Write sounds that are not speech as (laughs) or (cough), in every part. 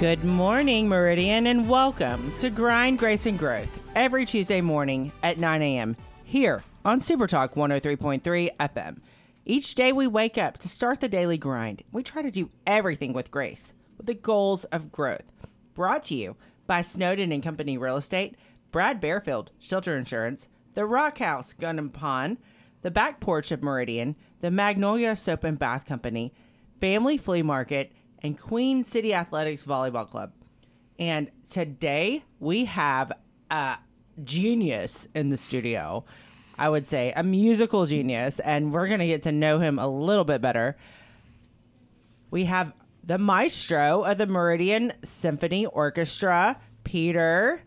Good morning, Meridian, and welcome to Grind, Grace, and Growth every Tuesday morning at 9 a.m. here on Supertalk 103.3 FM. Each day we wake up to start the daily grind. We try to do everything with grace, with the goals of growth. Brought to you by Snowden and Company Real Estate, Brad Barefield, Shelter Insurance, The Rock House Gun and Pawn, The Back Porch of Meridian, The Magnolia Soap and Bath Company, Family Flea Market, and Queen City Athletics Volleyball Club. And today we have a genius in the studio. I would say a musical genius, and we're going to get to know him a little bit better. We have the maestro of the Meridian Symphony Orchestra, Peter.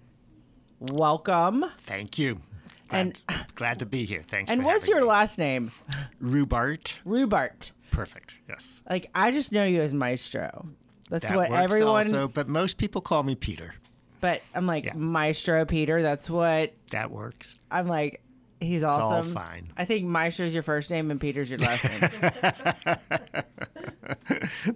Welcome. Thank you. Glad, And- glad to be here. Thanks. And what's your me. last name? Rubart? Rubart. Perfect. Yes. Like I just know you as maestro. That's That what everyone. Also, but most people call me Peter. but I'm like Yeah. maestro Peter. That's what That works. I'm like. He's all awesome. fine. I think Maestro's your first name and Peter's your last name. (laughs)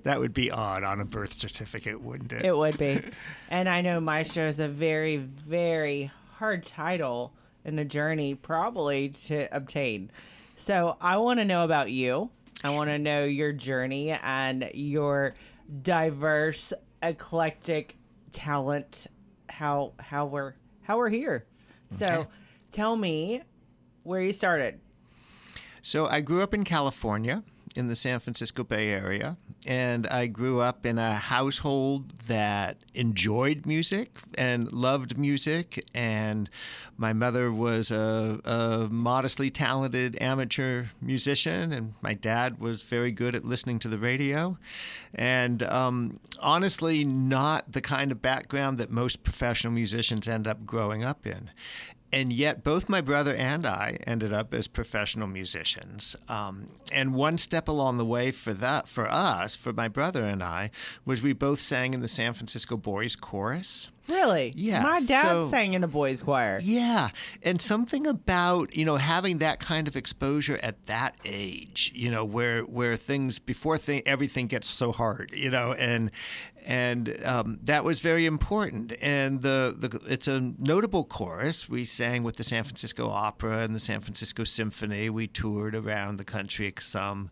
That would be odd on a birth certificate, wouldn't it? it would be. (laughs) And I know Maestro is a very, very hard title and a journey probably to obtain. So I want to know about you. I want to know your journey and your diverse, eclectic talent. How how we're how we're here. So Okay. tell me where you started. So I grew up in California in the San Francisco Bay Area, and I grew up in a household that enjoyed music and loved music. And my mother was a, a modestly talented amateur musician, and my dad was very good at listening to the radio. And um, honestly, not the kind of background that most professional musicians end up growing up in and yet both my brother and I ended up as professional musicians. Um, and one step along the way for that, for us, for my brother and I, was we both sang in the San Francisco Boys Chorus. Really? Yeah, My dad so- sang in a boys' choir. Yeah, and something about you know having that kind of exposure at that age, you know, where where things before thing everything gets so hard, you know, and and um, that was very important. And the the it's a notable chorus. We sang with the San Francisco Opera and the San Francisco Symphony. We toured around the country some,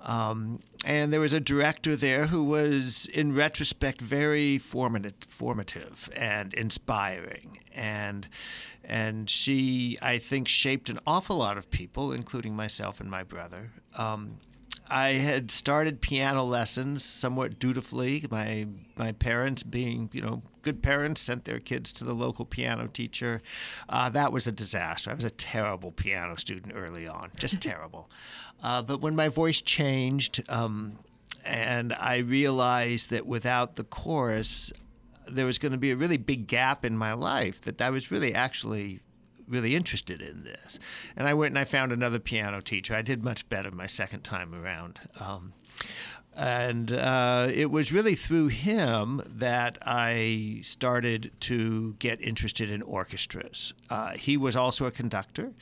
um, and there was a director there who was, in retrospect, very formative, formative and inspiring. And and she, I think, shaped an awful lot of people, including myself and my brother. Um, I had started piano lessons somewhat dutifully. My my parents, being you know good parents, sent their kids to the local piano teacher. Uh, that was a disaster. I was a terrible piano student early on, just (laughs) terrible. Uh, but when my voice changed, um, and I realized that without the chorus, there was going to be a really big gap in my life. That I was really actually really interested in this. And I went and I found another piano teacher. I did much better my second time around. Um, and uh, it was really through him that I started to get interested in orchestras. Uh, he was also a conductor,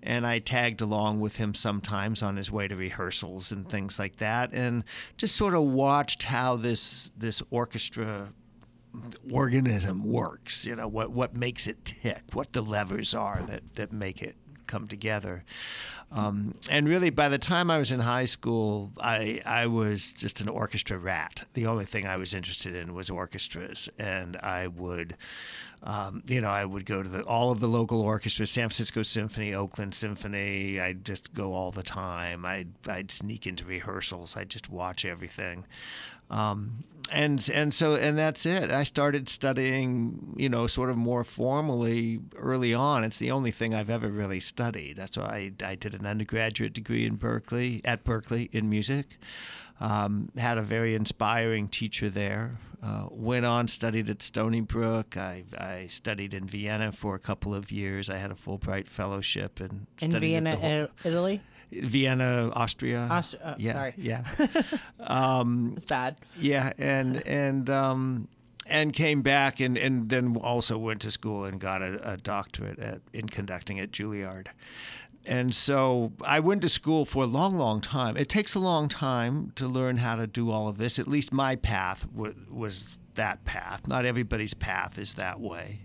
and I tagged along with him sometimes on his way to rehearsals and things like that, and just sort of watched how this this orchestra organism works. You know what what makes it tick, what the levers are that that make it come together. Um, and really, by the time I was in high school, I I was just an orchestra rat. The only thing I was interested in was orchestras, and I would. Um, you know, I would go to the, all of the local orchestras, San Francisco Symphony, Oakland Symphony. I'd just go all the time. I'd, I'd sneak into rehearsals. I'd just watch everything. Um, and and so and that's it. I started studying, you know, sort of more formally early on. It's the only thing I've ever really studied. That's why I, I did an undergraduate degree in Berkeley at Berkeley in music. Um, had a very inspiring teacher there. Uh, went on, studied at Stony Brook. I, I studied in Vienna for a couple of years. I had a Fulbright fellowship and In Vienna, whole- uh, Italy. Vienna, Austria. Aust- oh, yeah, sorry. Yeah. (laughs) um, It's bad. yeah, and and um, and came back and, and then also went to school and got a, a doctorate at, in conducting at Juilliard. And so I went to school for a long, long time. It takes a long time to learn how to do all of this. At least my path w- was that path. Not everybody's path is that way.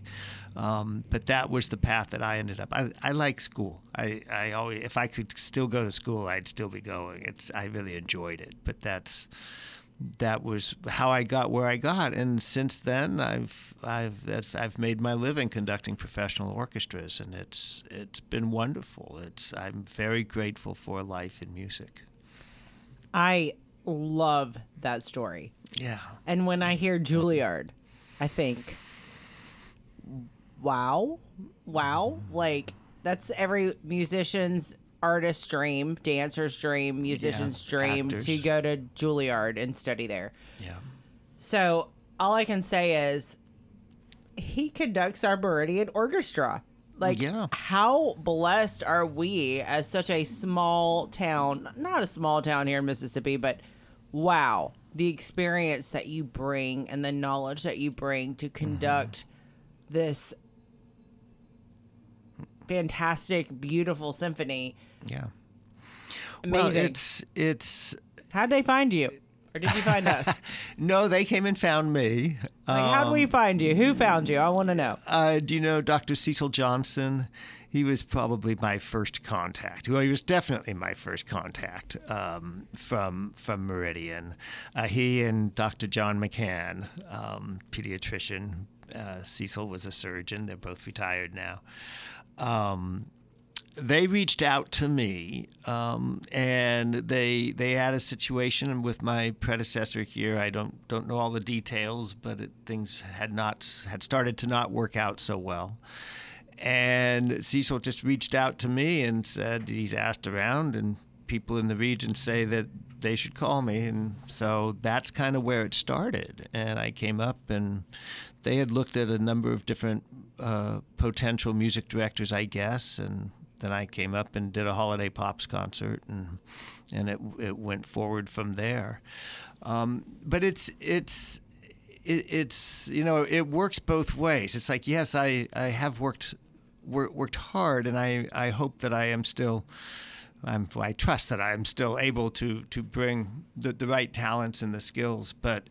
Um, but that was the path that I ended up. I, I like school. I, I always, if I could still go to school, I'd still be going. It's I really enjoyed it. But that's that was how I got where I got, and since then I've I've I've made my living conducting professional orchestras, and it's it's been wonderful. It's I'm very grateful for life in music. I love that story. Yeah. And when I hear Juilliard, I think, wow, wow. Like, that's every musician's artist's dream, dancer's dream, musician's Yeah, dream actors. to go to Juilliard and study there. Yeah. So, all I can say is he conducts our Meridian Orchestra. Like, Yeah. how blessed are we as such a small town? Not a small town here in Mississippi, but wow, the experience that you bring and the knowledge that you bring to mm-hmm. conduct this fantastic, beautiful symphony. Yeah. Amazing. Well, it's it's How'd they find you? Or did you find (laughs) us? No, they came and found me. how'd we find you? Who found you? I want to know. Uh, do you know Dr. Cecil Johnson? He was probably my first contact. Well, he was definitely my first contact um, from from Meridian. Uh, he and Dr. John McCann, um, pediatrician. Uh, Cecil was a surgeon. They're both retired now. Um, they reached out to me, um, and they they had a situation with my predecessor here. I don't don't know all the details, but it, things had not had started to not work out so well. And Cecil just reached out to me and said he's asked around, and people in the region say that they should call me, and so that's kind of where it started. And I came up, and they had looked at a number of different uh, potential music directors, I guess, and then I came up and did a holiday pops concert, and and it it went forward from there. Um, but it's it's it, it's you know it works both ways. It's like yes, I I have worked wor- worked hard, and I I hope that I am still. I'm, I trust that I'm still able to to bring the, the right talents and the skills, but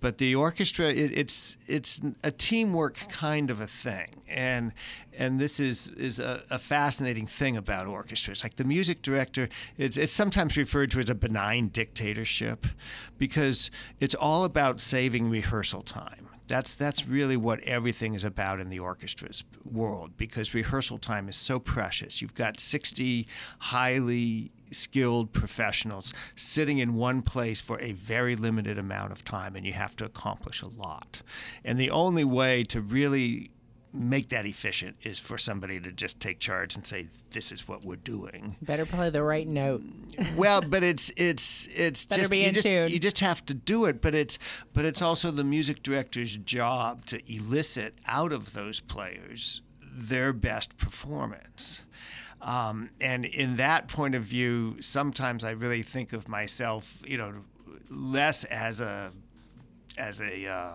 but the orchestra it, it's it's a teamwork kind of a thing, and and this is is a, a fascinating thing about orchestras. Like the music director, it's, it's sometimes referred to as a benign dictatorship, because it's all about saving rehearsal time. That's that's really what everything is about in the orchestra's world because rehearsal time is so precious. You've got 60 highly skilled professionals sitting in one place for a very limited amount of time and you have to accomplish a lot. And the only way to really make that efficient is for somebody to just take charge and say this is what we're doing Better play the right note. well, but it's it's it's just be you in just tune. you just have to do it. But it's but it's also the music director's job to elicit out of those players their best performance. Um, and in that point of view, sometimes I really think of myself, you know, less as a as a uh,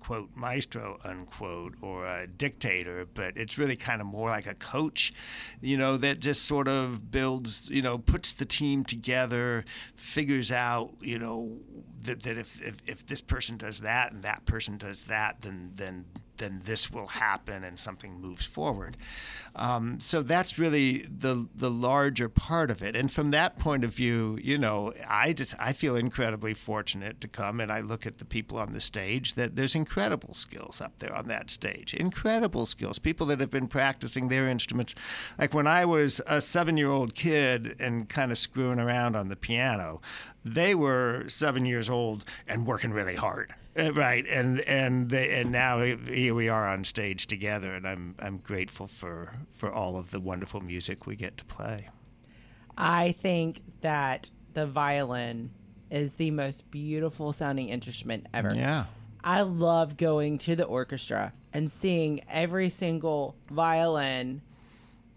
quote maestro unquote or a dictator but it's really kind of more like a coach you know that just sort of builds you know puts the team together figures out you know that, that if, if if this person does that and that person does that then then then this will happen and something moves forward. Um, so that's really the the larger part of it. And from that point of view, you know, I just I feel incredibly fortunate to come and I look at the people on the stage that there's incredible skills up there on that stage. Incredible skills. People that have been practicing their instruments. Like when I was a seven year old kid and kind of screwing around on the piano, they were seven years old and working really hard. Uh, Right, and and they, and now here we are on stage together, and I'm I'm grateful for for all of the wonderful music we get to play. I think that the violin is the most beautiful sounding instrument ever. Yeah, I love going to the orchestra and seeing every single violin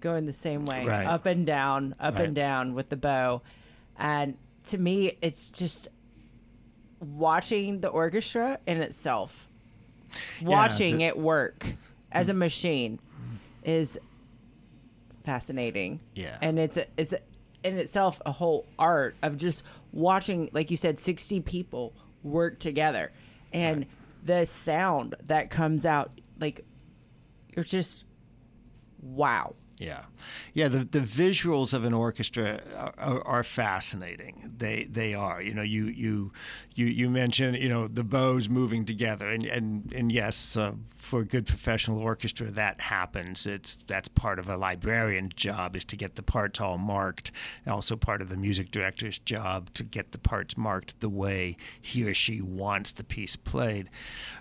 going the same way, Right. up and down, up Right. and down with the bow. And to me, it's just watching the orchestra in itself, watching the- it work as a machine is fascinating. Yeah. And it's a, it's a, in itself a whole art of just watching, like you said, 60 people work together. And the sound that comes out, like you're just wow. Yeah, yeah. The the visuals of an orchestra are, are, fascinating. They they are. You know, you you you you mentioned you know the bows moving together, and and and yes, uh, for a good professional orchestra, that happens. It's that's part of a librarian's job is to get the parts all marked. Also, part of the music director's job to get the parts marked the way he or she wants the piece played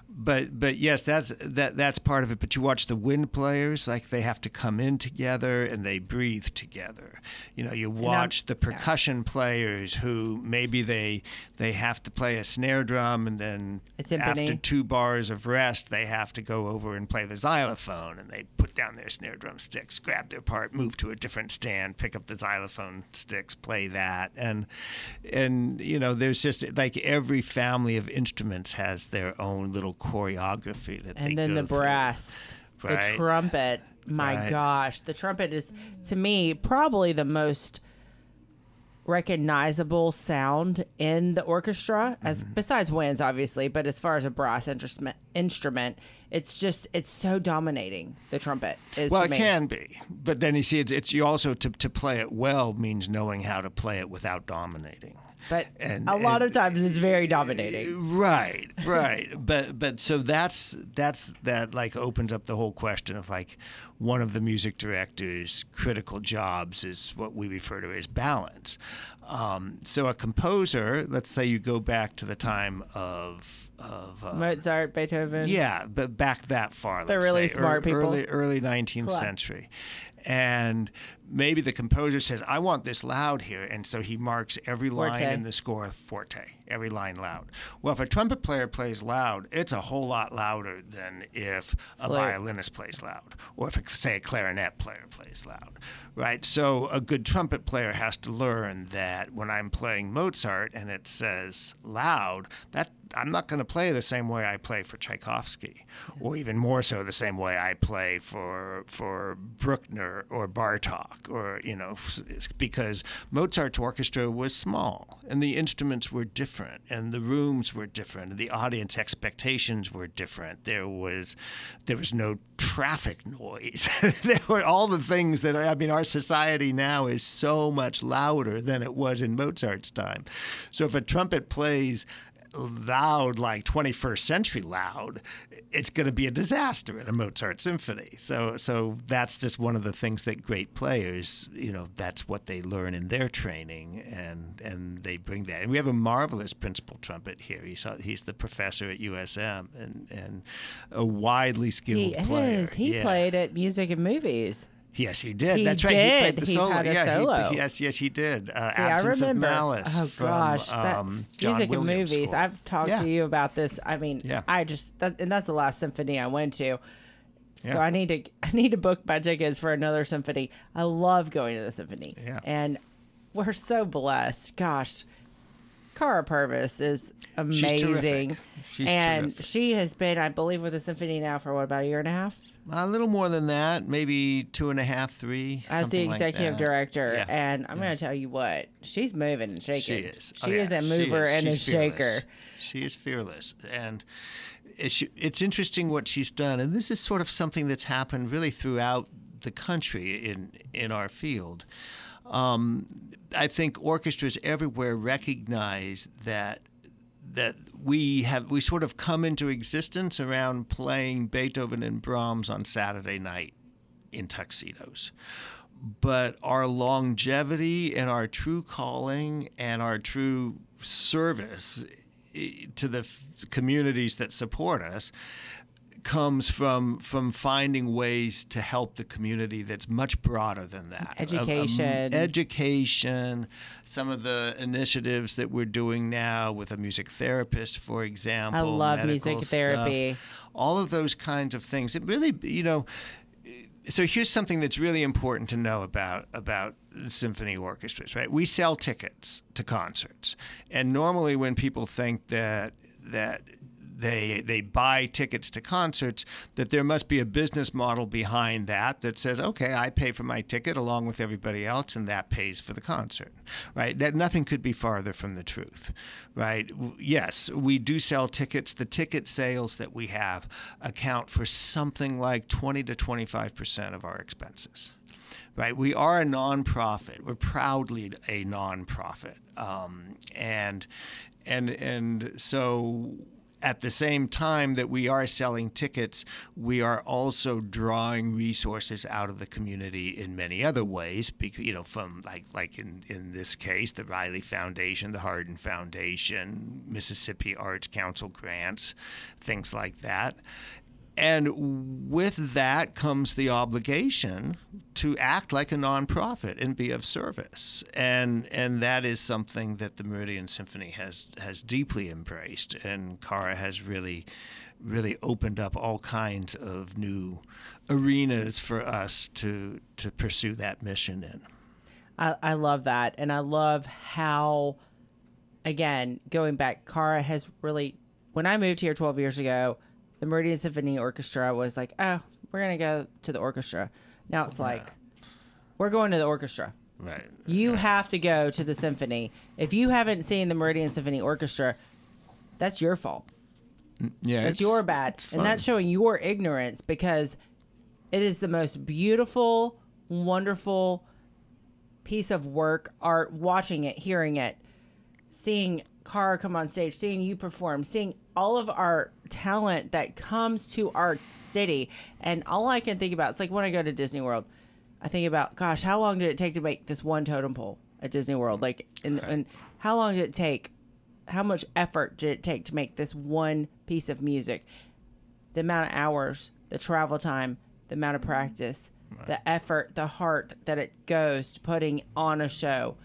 but but yes, that's that that's part of it. But you watch the wind players, like they have to come in together and they breathe together. You know, you watch the percussion yeah. players who maybe they they have to play a snare drum and then after two bars of rest they have to go over and play the xylophone and they put down their snare drum sticks, grab their part, move to a different stand, pick up the xylophone sticks, play that, and and you know, there's just like every family of instruments has their own little choreography that and then the brass, right? the trumpet. My right. gosh, the trumpet is to me probably the most recognizable sound in the orchestra as mm-hmm. besides winds obviously but as far as a brass instrument instrument it's just it's so dominating the trumpet is well it me. can be but then you see it's, it's you also to, to play it well means knowing how to play it without dominating but and, a lot and, of times it's very dominating. Right, right. but but so that's that's that like opens up the whole question of like one of the music director's critical jobs is what we refer to as balance. Um, so a composer, let's say you go back to the time of of uh, Mozart, Beethoven. Yeah, but back that far. They're really say, smart er, people. Early early 19th century, and maybe the composer says, I want this loud here. And so he marks every line forte. in the score forte, every line loud. Well, if a trumpet player plays loud, it's a whole lot louder than if a violinist plays loud, or if, say, a clarinet player plays loud, right? So a good trumpet player has to learn that when I'm playing Mozart and it says loud, that I'm not going to play the same way I play for Tchaikovsky, or even more so the same way I play for for Bruckner or Bartok or you know because Mozart's orchestra was small and the instruments were different and the rooms were different and the audience expectations were different. There was there was no traffic noise. (laughs) There were all the things that I mean our society now is so much louder than it was in Mozart's time. So if a trumpet plays loud like 21st century loud it's going to be a disaster in a Mozart symphony. So so that's just one of the things that great players you know that's what they learn in their training and and they bring that. And we have a marvelous principal trumpet here. He's he's the professor at USM and and a widely skilled he player is. he yeah. played at music and movies Yes, he did. He That's right. Did. He played the he solo. Yeah, solo. He, yes, yes, he did. Uh, See, Absence I remember. of Malice. oh from, gosh, that um, music and movies. Score. I've talked yeah. to you about this. I mean, yeah. I just that, and that's the last symphony I went to. Yeah. So I need to I need to book my tickets for another symphony. I love going to the symphony. Yeah. And we're so blessed. Gosh. Cara Purvis is amazing. She's, terrific. She's and terrific. she has been, I believe, with the symphony now for what about a year and a half? A little more than that, maybe two and a half, three. As the executive like director, Yeah. and I'm going to tell you what, she's moving and shaking. She is. She Oh, yeah. is a mover is. and She's a fearless. shaker. She is fearless, and it's, it's interesting what she's done. And this is sort of something that's happened really throughout the country in in our field. Um, I think orchestras everywhere recognize that that we have we sort of come into existence around playing Beethoven and Brahms on Saturday night in tuxedos. But our longevity and our true calling and our true service eh, to the communities that support us comes from from finding ways to help the community that's much broader than that. A- a- Education. education, some of the initiatives that we're doing now with a music therapist, for example. I love music stuff, therapy. all of those kinds of things. It really, you know. So here's something that's really important to know about about symphony orchestras, right? We sell tickets to concerts, and normally when people think that that they they buy tickets to concerts, that there must be a business model behind that that says, okay, I pay for my ticket along with everybody else, and that pays for the concert, right? That nothing could be farther from the truth, right? Yes, we do sell tickets. The ticket sales that we have account for something like twenty to twenty five percent of our expenses right? We are a nonprofit. We're proudly a nonprofit, um, and and and so at the same time that we are selling tickets, we are also drawing resources out of the community in many other ways. Because you know, from like like in in this case, the Riley Foundation, the Hardin Foundation, Mississippi Arts Council grants, things like that. And with that comes the obligation to act like a nonprofit and be of service. And and that is something that the Meridian Symphony has has deeply embraced and Cara has really really opened up all kinds of new arenas for us to to pursue that mission in. I, I love that. And I love how again, going back, Cara has really when I moved here twelve years ago, the Meridian Symphony Orchestra was like, oh, we're gonna go to the orchestra. Now it's like, we're going to the orchestra. Right. You have to go to the symphony. If you haven't seen the Meridian Symphony Orchestra, that's your fault. Mm, yeah. It's, your bad. And that's showing your ignorance because it is the most beautiful, wonderful piece of work, art, watching it, hearing it, seeing Cara come on stage, seeing you perform, seeing all of our talent that comes to our city. And all I can think about, it's like when I go to Disney World, I think about, gosh, how long did it take to make this one totem pole at Disney World? Like, and, and how long did it take? How much effort did it take to make this one piece of music? The amount of hours, the travel time, the amount of practice, the effort, the heart that it goes to putting on a show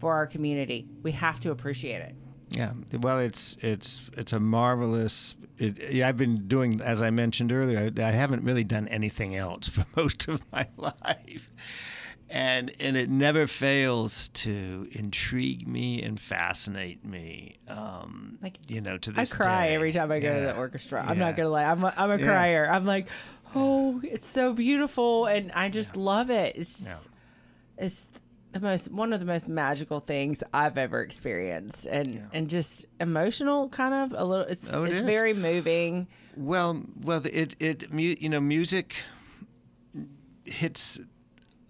for our community. We have to appreciate it. Yeah, well, it's it's it's a marvelous. It, yeah, I've been doing, as I mentioned earlier, I, I haven't really done anything else (laughs) for most of my (laughs) life, and and it never fails to intrigue me and fascinate me. Um, Like, you know, to this I cry day. every time I go to the orchestra. I'm Yeah. not gonna lie. I'm a, I'm a Yeah. crier. I'm like, oh, it's so beautiful, and I just love it. It's Yeah. it's the most one of the most magical things I've ever experienced, and and just emotional, kind of a little. It's Oh, it it's is. very moving. Well, well, it it you know, music hits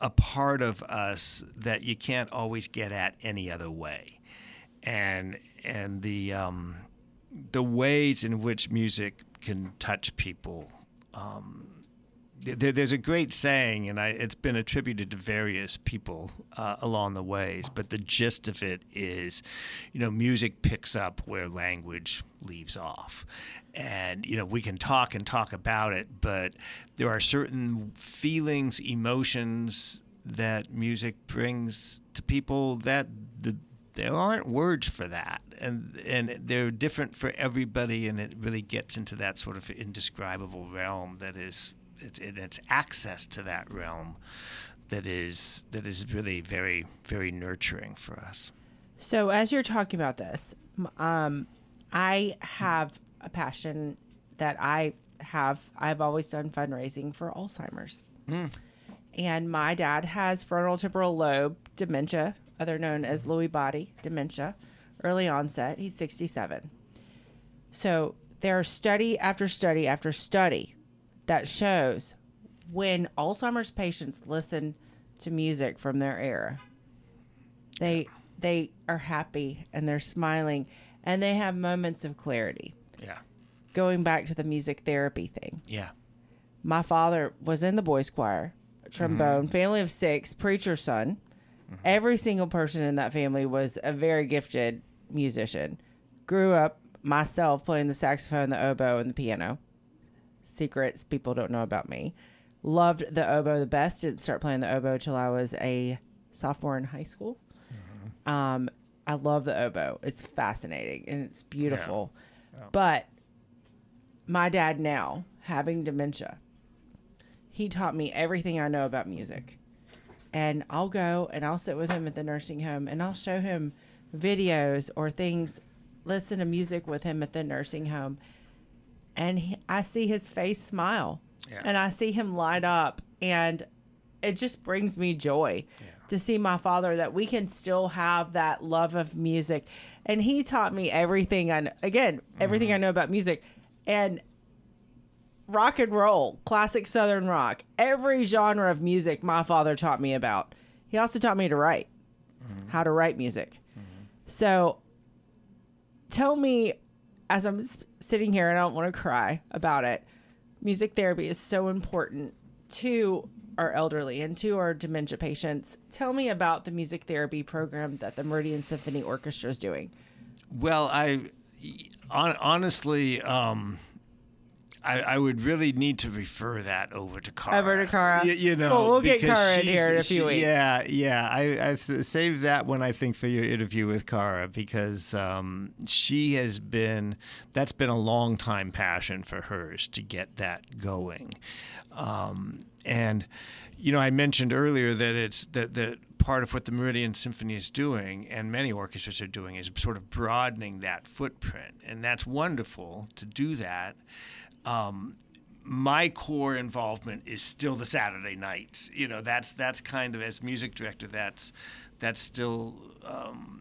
a part of us that you can't always get at any other way, and and the um, the ways in which music can touch people. Um, there's a great saying, and I, it's been attributed to various people uh, along the ways, but the gist of it is, you know, music picks up where language leaves off. And, you know, we can talk and talk about it, but there are certain feelings, emotions that music brings to people that the there aren't words for that and and they're different for everybody and it really gets into that sort of indescribable realm that is it's, it's access to that realm that is that is really very very nurturing for us So as you're talking about this, um, I have a passion that I have. I've always done fundraising for Alzheimer's, and my dad has frontal temporal lobe dementia, other known as Lewy body dementia, early onset. He's 67. So there are study after study after study that shows when Alzheimer's patients listen to music from their era, they they are happy and they're smiling and they have moments of clarity. yeah Going back to the music therapy thing. yeah My father was in the boys choir, trombone, mm-hmm. family of 6, preacher's son. Mm-hmm. Every single person in that family was a very gifted musician. Grew up myself playing the saxophone, the oboe, and the piano. Secrets people don't know about me. Loved the oboe the best. Didn't start playing the oboe till I was a sophomore in high school. Um, I love the oboe. It's fascinating and it's beautiful. But my dad now having dementia, he taught me everything I know about music. And I'll go and I'll sit with him at the nursing home and I'll show him videos or things listen to music with him at the nursing home, and he, I see his face smile, Yeah. and I see him light up, and it just brings me joy to see my father that we can still have that love of music, and he taught me everything kn- again everything mm-hmm. I know about music, and rock and roll, classic Southern rock, every genre of music my father taught me about. He also taught me to write, mm-hmm. how to write music. Mm-hmm. So tell me, as I'm sitting here and I don't want to cry about it, music therapy is so important to our elderly and to our dementia patients. Tell me about the music therapy program that the Meridian Symphony Orchestra is doing. Well, I hon- honestly, um, I, I would really need to refer that over to Cara. Over to Cara. Y- you know, Well, we'll get Cara in here in a she- few weeks. Yeah, yeah. I, I've saved that one, I think, for your interview with Cara because um, she has been, that's been a long time passion for hers to get that going. Um, and, you know, I mentioned earlier that it's that, that part of what the Meridian Symphony is doing and many orchestras are doing is sort of broadening that footprint. And that's wonderful to do that. Um, my core involvement is still the Saturday nights. You know, that's that's kind of as music director. That's that's still um,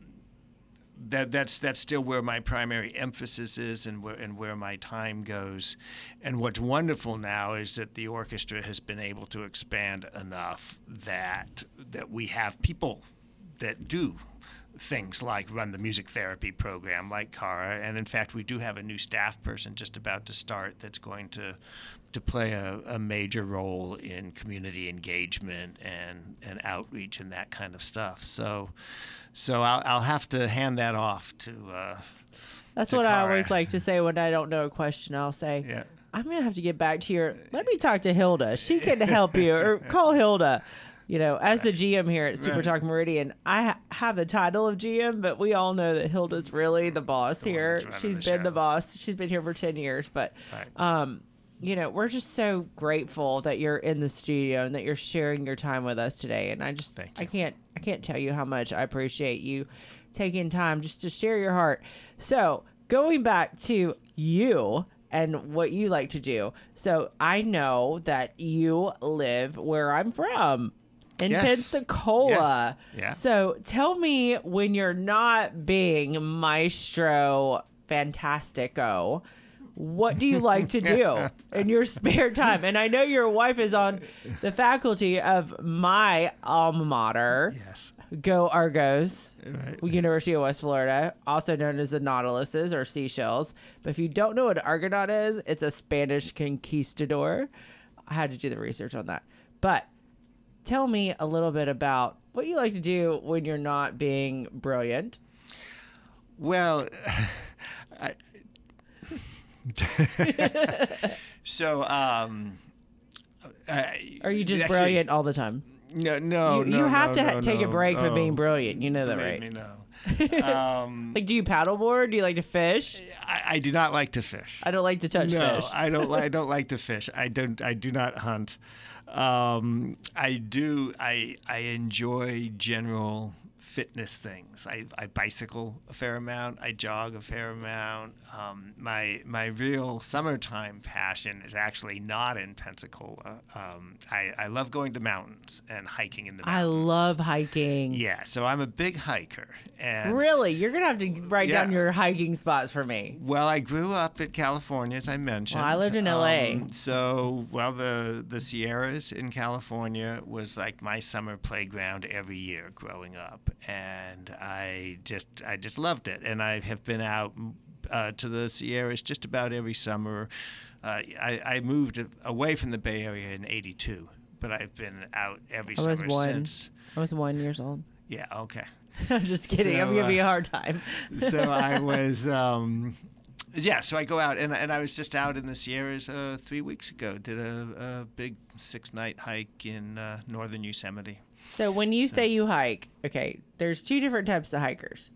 that that's that's still where my primary emphasis is and where and where my time goes. And what's wonderful now is that the orchestra has been able to expand enough that that we have people that do things like run the music therapy program like Cara and in fact we do have a new staff person just about to start that's going to to play a, a major role in community engagement and and outreach and that kind of stuff so so I'll, I'll have to hand that off to uh, That's to what I always like to say when I don't know a question. I'll say, yeah I'm gonna have to get back to your. Let me talk to Hilda. She can (laughs) help you, or call Hilda. You know, as the GM here at Super Right. Talk Meridian, I ha- have the title of GM, but we all know that Hilda's really the boss The here. She's the been the boss. She's been here for ten years, but right um, you know, we're just so grateful that you're in the studio and that you're sharing your time with us today. And I just, Thank I can't, I can't tell you how much I appreciate you taking time just to share your heart. So going back to you and what you like to do. So I know that you live where I'm from. In Yes. Pensacola. Yes. Yeah. So tell me when you're not being Maestro Fantastico, what do you like to do (laughs) in your spare time? And I know your wife is on the faculty of my alma mater, yes Go Argos, right University of West Florida, also known as the Nautiluses or seashells. But if you don't know what an Argonaut is, it's a Spanish conquistador. I had to do the research on that. But tell me a little bit about what you like to do when you're not being brilliant. Well, (laughs) I, (laughs) so um, I, Are you just actually, brilliant all the time? No, no, you, no, you have no, to ha- no, take a no, break from being brilliant. You know that, right? me, no. (laughs) um, Like, do you paddleboard? Do you like to fish? I, I do not like to fish. I don't like to touch no, fish. I don't. I don't like to fish. I don't. I do not hunt. Um, I do. I I enjoy general fitness things. I, I bicycle a fair amount. I jog a fair amount. Um, my my real summertime passion is actually not in Pensacola. Um, I I love going to mountains and hiking in the I love hiking. Yeah, so I'm a big hiker, and Really? You're going to have to write down your hiking spots for me. Well, I grew up in California, as I mentioned. Well, I lived in LA. Um, so, well, the the Sierras in California was like my summer playground every year growing up, and I just I just loved it. And I have been out uh, to the Sierras just about every summer. Uh, I, I moved away from the Bay Area in '82, but I've been out every I was summer one. since. I was one years old. Yeah. Okay. (laughs) I'm just kidding. I'm So, giving you a uh, hard time. so (laughs) I was, um, yeah. So I go out, and and I was just out in the Sierras uh, three weeks ago. Did a, a big six night hike in uh, northern Yosemite. So when you say you hike, okay, there's two different types of hikers.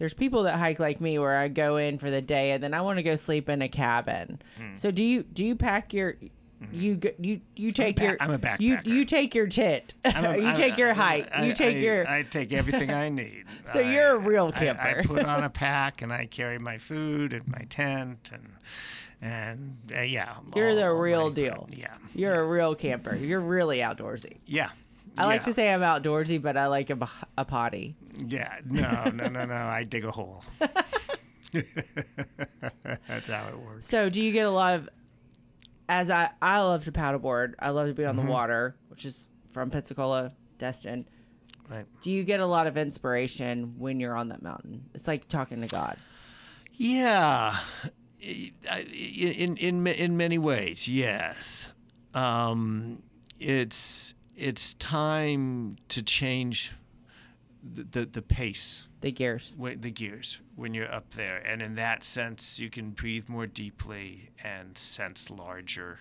There's people that hike like me where I go in for the day and then I want to go sleep in a cabin. Hmm. So do you do you pack your you g- you you take ba- your I'm a you backpacker. you take your tit. (laughs) I'm a- you I'm- take your height. I- you take I- your I take everything I need. (laughs) So you're a real camper. I, put on a (laughs) pack and I carry my food and my tent and and uh, yeah. You're the real deal. Yeah. You're a real camper. You're really outdoorsy. Yeah. I like Yeah. to say I'm outdoorsy, but I like a, a potty. Yeah. No. No. No. No. I dig a hole. (laughs) That's how it works. So, do you get a lot of? As I I love to paddleboard. I love to be on Mm-hmm. the water, which is from Pensacola, Destin. Right. Do you get a lot of inspiration when you're on that mountain? It's like talking to God. Yeah, in in in many ways, yes. Um, it's it's time to change the the, the pace, The gears. when- the gears when you're up there, and in that sense, you can breathe more deeply and sense larger,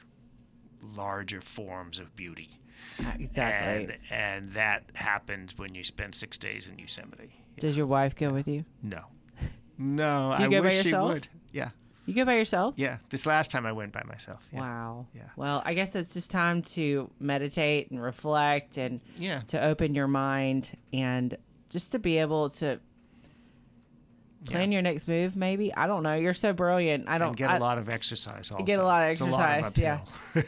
larger forms of beauty. Uh, exactly. And and that happens when you spend six days in Yosemite. Does your wife go with you? No. (laughs) No, Do you I go by wish yourself? she would. Yeah. You go by yourself? Yeah. This last time I went by myself. Yeah. Wow. Yeah. Well, I guess it's just time to meditate and reflect and Yeah. to open your mind and just to be able to plan Yeah. your next move maybe. I don't know. You're so brilliant. I don't And get I- a lot of exercise also. get a lot of a lot of exercise, yeah.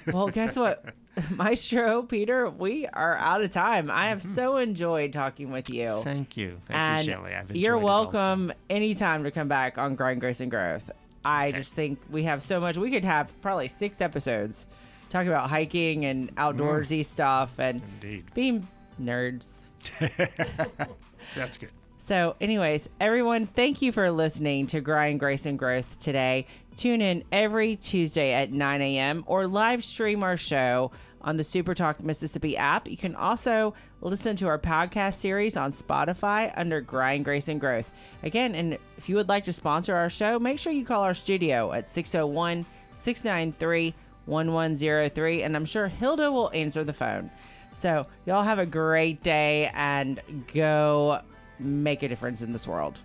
(laughs) well, guess what? (laughs) Maestro Peter, we are out of time. I have so enjoyed talking with you. Mm-hmm. Thank you. Thank and you, enjoyed you're welcome anytime to come back on Grind, Grace, and Growth. I just think we have so much. We could have probably six episodes talking about hiking and outdoorsy mm. stuff and Indeed. being nerds. (laughs) That's good. So, anyways, everyone, thank you for listening to Grind, Grace, and Growth today. Tune in every Tuesday at 9 a.m. or live stream our show on the Super Talk Mississippi app. You can also listen to our podcast series on Spotify under Grind, Grace, and Growth. Again, and if you would like to sponsor our show, make sure you call our studio at 601 693 1103, and I'm sure Hilda will answer the phone. So, y'all have a great day and go make a difference in this world.